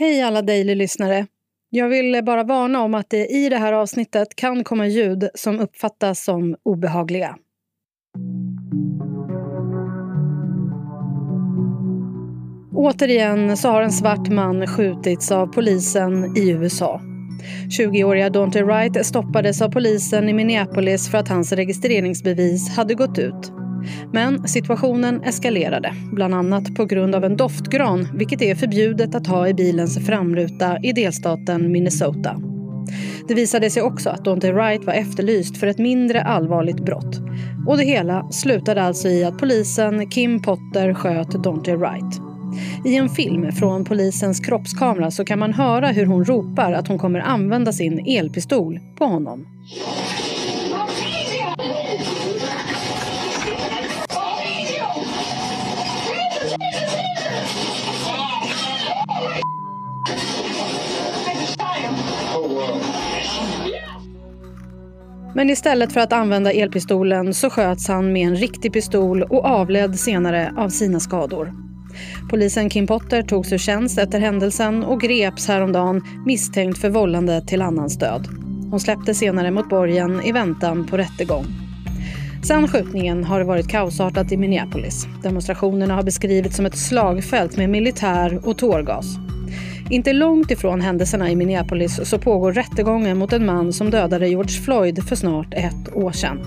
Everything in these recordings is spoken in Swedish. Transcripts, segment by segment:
Hej alla Daily-lyssnare! Jag vill bara varna om att det i det här avsnittet kan komma ljud som uppfattas som obehagliga. Återigen så har en svart man skjutits av polisen i USA. 20-åriga Daunte Wright stoppades av polisen i Minneapolis för att hans registreringsbevis hade gått ut. Men situationen eskalerade, bland annat på grund av en doftgran vilket är förbjudet att ha i bilens framruta i delstaten Minnesota. Det visade sig också att Daunte Wright var efterlyst för ett mindre allvarligt brott. Och det hela slutade alltså i att polisen Kim Potter sköt Daunte Wright. I en film från polisens kroppskamera så kan man höra hur hon ropar att hon kommer använda sin elpistol på honom. Men istället för att använda elpistolen så sköts han med en riktig pistol och avled senare av sina skador. Polisen Kim Potter togs ur tjänst efter händelsen och greps häromdagen misstänkt för vållande till annans död. Hon släpptes senare mot borgen i väntan på rättegång. Sen skjutningen har det varit kaosartat i Minneapolis. Demonstrationerna har beskrivits som ett slagfält med militär och tårgas. Inte långt ifrån händelserna i Minneapolis så pågår rättegången mot en man som dödade George Floyd för snart ett år sedan.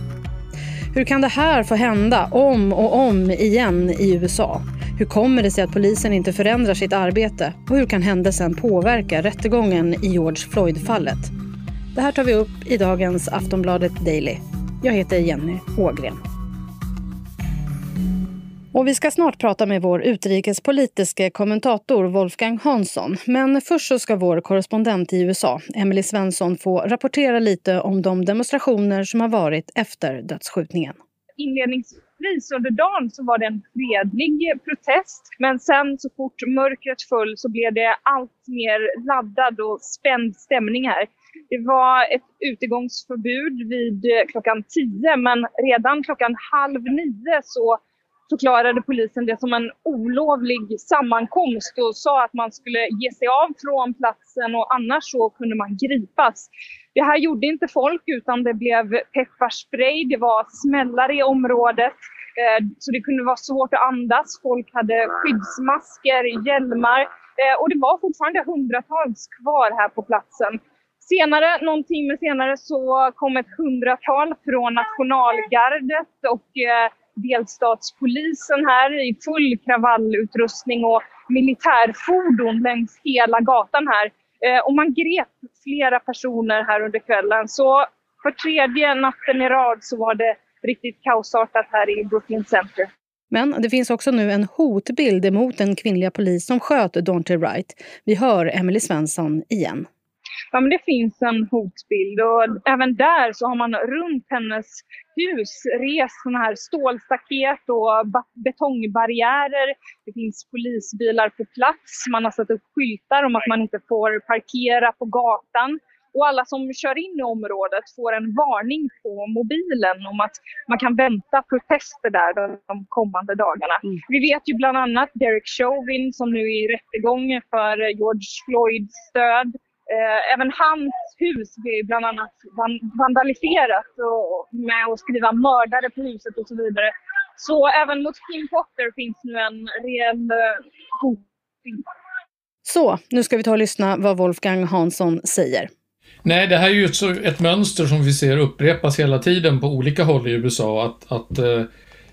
Hur kan det här få hända om och om igen i USA? Hur kommer det sig att polisen inte förändrar sitt arbete? Och hur kan händelsen påverka rättegången i George Floyd-fallet? Det här tar vi upp i dagens Aftonbladet Daily. Jag heter Jenny Ågren. Och vi ska snart prata med vår utrikespolitiska kommentator Wolfgang Hansson. Men först så ska vår korrespondent i USA, Emily Svensson, få rapportera lite om de demonstrationer som har varit efter dödsskjutningen. Inledningsvis under dagen så var det en fredlig protest. Men sen så fort mörkret föll så blev det allt mer laddad och spänd stämning här. Det var ett utegångsförbud vid klockan tio men redan klockan halv nio så förklarade polisen det som en olovlig sammankomst och sa att man skulle ge sig av från platsen och annars så kunde man gripas. Det här gjorde inte folk utan det blev pepparspray, det var smällare i området. Eh, så det kunde vara svårt att andas. Folk hade skyddsmasker, hjälmar eh, och det var fortfarande hundratals kvar här på platsen. Senare, någon timme senare, så kom ett hundratal från nationalgardet och eh, delstatspolisen här i full kravallutrustning och militärfordon längs hela gatan här. Eh, och man grep flera personer här under kvällen. Så för tredje natten i rad så var det riktigt kaosartat här i Brooklyn Center. Men det finns också nu en hotbild mot den kvinnliga polis som sköt Daunte Wright. Vi hör Emily Svensson igen. Ja, men det finns en hotbild och även där så har man runt hennes hus rest såna här stålstaket och betongbarriärer. Det finns polisbilar på plats. Man har satt upp skyltar om att man inte får parkera på gatan. Och alla som kör in i området får en varning på mobilen om att man kan vänta protester där de kommande dagarna. Mm. Vi vet ju bland annat Derek Chauvin som nu är i rättegång för George Floyds stöd. Eh, även hans hus blev bland annat vandaliserat och med att skriva mördare på huset och så vidare. Så även mot Kim Potter finns nu en reell eh, hotbild. Så, nu ska vi ta och lyssna vad Wolfgang Hansson säger. Nej, det här är ju ett, ett mönster som vi ser upprepas hela tiden på olika håll i USA. Att, att eh,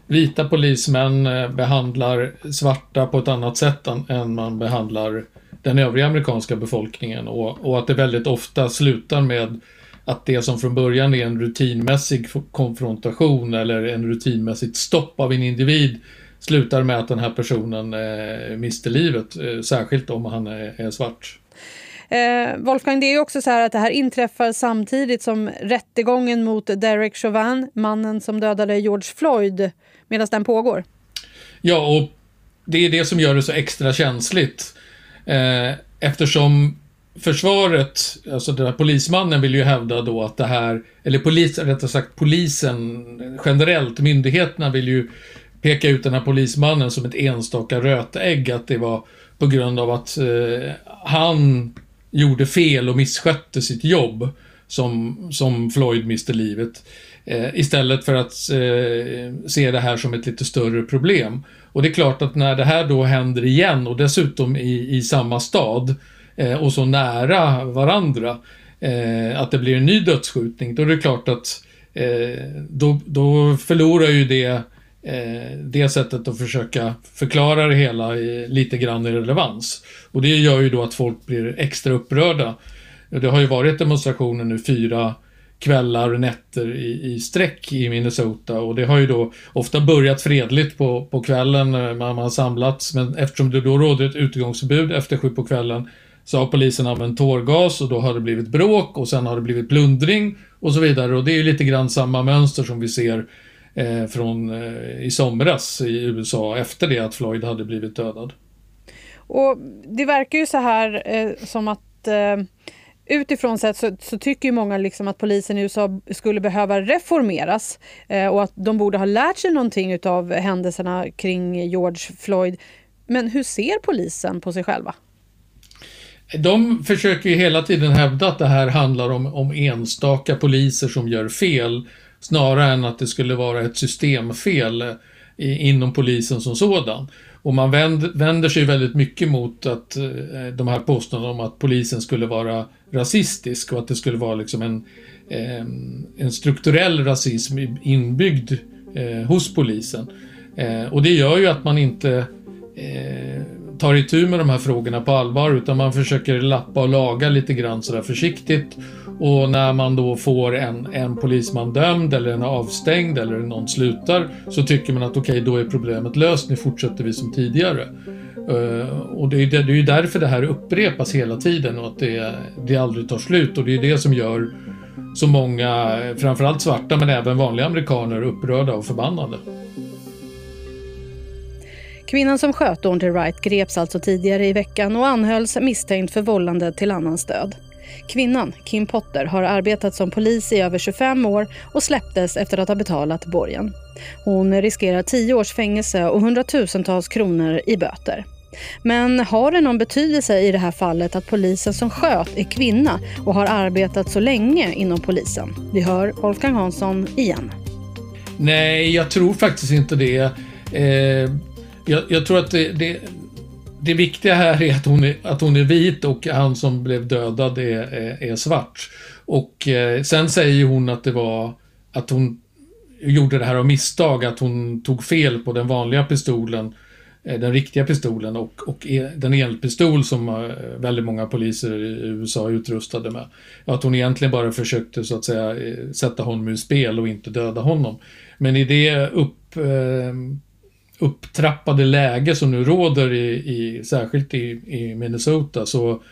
vita polismän eh, behandlar svarta på ett annat sätt än, än man behandlar den övriga amerikanska befolkningen och, och att det väldigt ofta slutar med att det som från början är en rutinmässig konfrontation eller en rutinmässigt stopp av en individ slutar med att den här personen eh, mister livet, eh, särskilt om han är, är svart. Eh, Wolfgang, det är också så här att det här inträffar samtidigt som rättegången mot Derek Chauvin, mannen som dödade George Floyd, medan den pågår. Ja, och det är det som gör det så extra känsligt. Eh, eftersom försvaret, alltså den här polismannen vill ju hävda då att det här, eller polis, rättare sagt polisen generellt, myndigheterna vill ju peka ut den här polismannen som ett enstaka rötägg, att det var på grund av att eh, han gjorde fel och misskötte sitt jobb som, som Floyd miste livet. Eh, istället för att eh, se det här som ett lite större problem. Och det är klart att när det här då händer igen och dessutom i, i samma stad eh, och så nära varandra, eh, att det blir en ny dödsskjutning, då är det klart att eh, då, då förlorar ju det eh, det sättet att försöka förklara det hela i, lite grann i relevans. Och det gör ju då att folk blir extra upprörda. Det har ju varit demonstrationer nu fyra kvällar och nätter i, i sträck i Minnesota. Och det har ju då ofta börjat fredligt på, på kvällen. När man har samlats men eftersom det då råder ett utegångsförbud efter sju på kvällen så har polisen använt tårgas och då har det blivit bråk och sen har det blivit plundring och så vidare. Och det är ju lite grann samma mönster som vi ser eh, från eh, i somras i USA efter det att Floyd hade blivit dödad. Och det verkar ju så här eh, som att eh, utifrån sett så, så, tycker ju många liksom att polisen i USA skulle behöva reformeras eh, och att de borde ha lärt sig någonting av händelserna kring George Floyd. Men hur ser polisen på sig själva? De försöker ju hela tiden hävda att det här handlar om, om enstaka poliser som gör fel snarare än att det skulle vara ett systemfel i, inom polisen som sådan. Och man vänder, vänder sig väldigt mycket mot att eh, de här påståendena om att polisen skulle vara rasistisk och att det skulle vara liksom en, eh, en strukturell rasism inbyggd eh, hos polisen. Eh, och det gör ju att man inte eh, tar itu med de här frågorna på allvar utan man försöker lappa och laga lite grann sådär försiktigt. Och när man då får en, en polisman dömd eller en avstängd eller någon slutar så tycker man att okej, okay, då är problemet löst, nu fortsätter vi som tidigare. Uh, och det är, det, det är ju därför det här upprepas hela tiden och att det, det aldrig tar slut och det är det som gör så många, framförallt svarta men även vanliga amerikaner upprörda och förbannade. Kvinnan som sköt Daunte Wright greps alltså tidigare i veckan och anhölls misstänkt för vållande till annans död. Kvinnan, Kim Potter, har arbetat som polis i över 25 år och släpptes efter att ha betalat borgen. Hon riskerar 10 års fängelse och hundratusentals kronor i böter. Men har det någon betydelse i det här fallet att polisen som sköt är kvinna och har arbetat så länge inom polisen? Vi hör Wolfgang Hansson igen. Nej, jag tror faktiskt inte det. Eh, jag, jag, tror att det, det, det, viktiga här är att hon är, att hon är vit och han som blev dödad är, är, är svart. Och eh, sen säger hon att det var att hon gjorde det här av misstag, att hon tog fel på den vanliga pistolen, eh, den riktiga pistolen och, och e, den elpistol som eh, väldigt många poliser i USA är utrustade med. Att hon egentligen bara försökte så att säga eh, sätta honom ur spel och inte döda honom. Men i det upp eh, upptrappade läge som nu råder i, i särskilt i, i Minnesota så,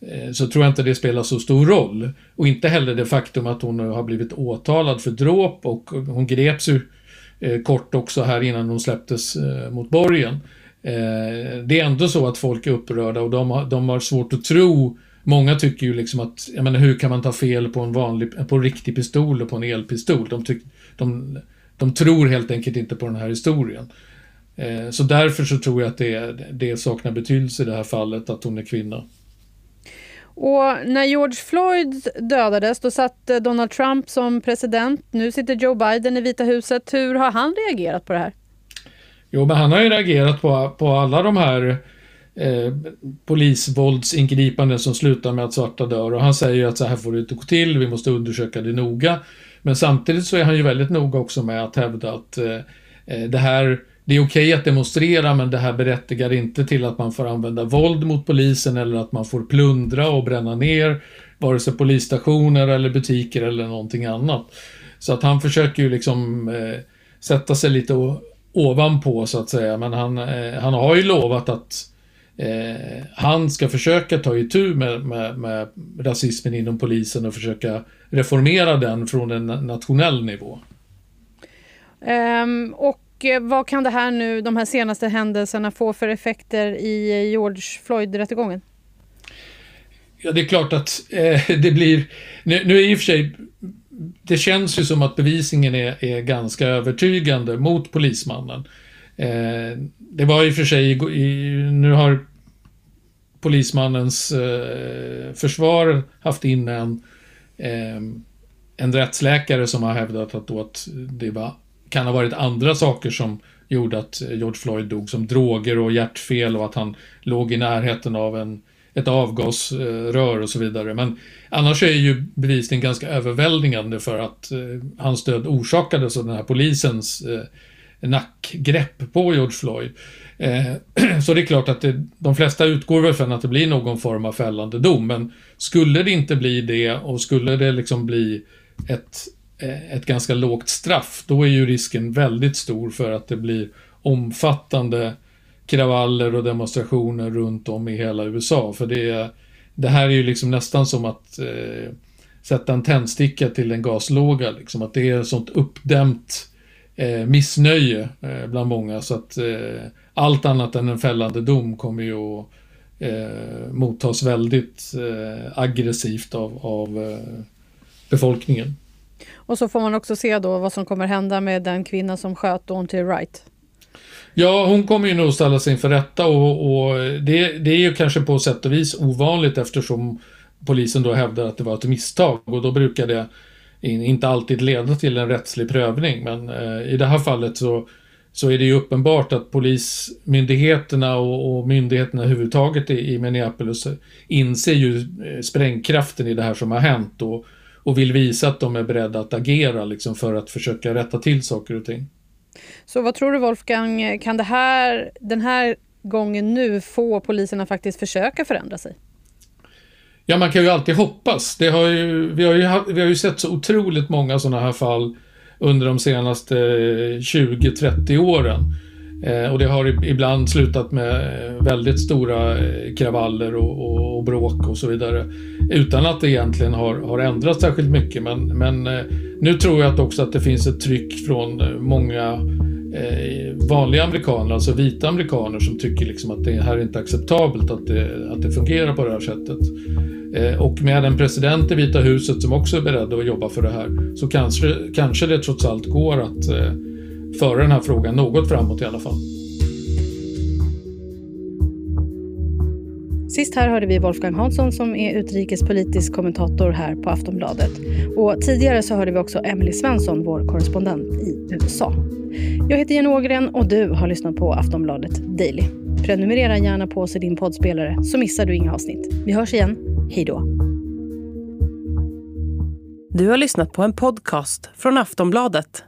eh, så tror jag inte det spelar så stor roll. Och inte heller det faktum att hon har blivit åtalad för dråp och hon greps ju eh, kort också här innan hon släpptes eh, mot borgen. Det är ändå så att folk är upprörda och de har, de har svårt att tro Många tycker ju liksom att, jag menar hur kan man ta fel på en vanlig, på en riktig pistol och på en elpistol? De, tyck, de, de tror helt enkelt inte på den här historien. Eh, så därför så tror jag att det, det saknar betydelse i det här fallet att hon är kvinna. Och när George Floyd dödades då satt Donald Trump som president. Nu sitter Joe Biden i Vita huset. Hur har han reagerat på det här? Jo, men han har ju reagerat på, på alla de här eh, polisvåldsingripanden som slutar med att svarta dör. Och han säger att så här får det inte gå till, vi måste undersöka det noga. Men samtidigt så är han ju väldigt noga också med att hävda att eh, eh det här det är okej att demonstrera men det här berättigar inte till att man får använda våld mot polisen eller att man får plundra och bränna ner vare sig polisstationer eller butiker eller någonting annat. Så att han försöker ju liksom eh, sätta sig lite ovanpå så att säga men han, eh, han har ju lovat att eh, han ska försöka ta itu med, med, med rasismen inom polisen och försöka reformera den från en nationell nivå. Um, och Eh, vad kan det här nu, de här senaste händelserna få för effekter i eh, George Floyd-rättegången? Ja, det är klart att eh, det blir... Nu, nu är i och för sig... Det känns ju som att bevisningen är, är ganska övertygande mot polismannen. Eh, det var i och för sig... I, nu har polismannens eh, försvar haft in en, eh, en rättsläkare som har hävdat att, då att det var, kan ha varit andra saker som gjorde att George Floyd dog, som droger och hjärtfel och att han låg i närheten av en, ett avgasrör och så vidare. Men annars är ju bevisningen ganska överväldigande för att eh, hans död orsakades av den här polisens eh, nackgrepp på George Floyd. Eh, så det är klart att det, de flesta utgår väl från att det blir någon form av fällande dom, men skulle det inte bli det och skulle det liksom bli ett, Eh, ett ganska lågt straff, då är ju risken väldigt stor för att det blir omfattande kravaller och demonstrationer runt om i hela USA. För det, det här är ju liksom nästan som att eh, sätta en tändsticka till en gaslåga, liksom att det är ett sånt uppdämt eh, missnöje eh, bland många så att eh, allt annat än en fällande dom kommer ju att eh, mottas väldigt eh, aggressivt av, av eh, befolkningen. Och så får man också se då vad som kommer hända med den kvinna som sköt hon till Wright. Ja, hon kommer ju nog ställa sig inför rätta och, och det, det, är ju kanske på sätt och vis ovanligt eftersom polisen då hävdar att det var ett misstag och då brukar det inte alltid leda till en rättslig prövning. Men eh, i det här fallet så, så är det ju uppenbart att polismyndigheterna och, och myndigheterna överhuvudtaget i, i Minneapolis inser ju eh, sprängkraften i det här som har hänt och, och vill visa att de är beredda att agera liksom för att försöka rätta till saker och ting. Så vad tror du Wolfgang, kan det här, den här gången nu få polisen att faktiskt försöka förändra sig? Ja, man kan ju alltid hoppas. Det har ju, vi, har ju, vi har ju sett så otroligt många sådana här fall under de senaste 20-30 åren. Eh, och det har ibland slutat med eh, väldigt stora eh, kravaller och, och, och, bråk och så vidare. Utan att det egentligen har, har ändrats särskilt mycket. Men, men nu tror jag att också att det finns ett tryck från många eh, vanliga amerikaner, alltså vita amerikaner som tycker liksom att det här är inte acceptabelt att det, att det fungerar på det här sättet. Eh, och med en president i Vita huset som också är beredd att jobba för det här så kanske, kanske det trots allt går att eh, föra den här frågan något framåt i alla fall. Sist här hörde vi Wolfgang Hansson som är utrikespolitisk kommentator här på Aftonbladet. Och tidigare så hörde vi också Emily Svensson, vår korrespondent i USA. Jag heter Jenny Ågren och du har lyssnat på Aftonbladet Daily. Prenumerera gärna på oss i din poddspelare så missar du inga avsnitt. Vi hörs igen. Hej då. Du har lyssnat på en podcast från Aftonbladet.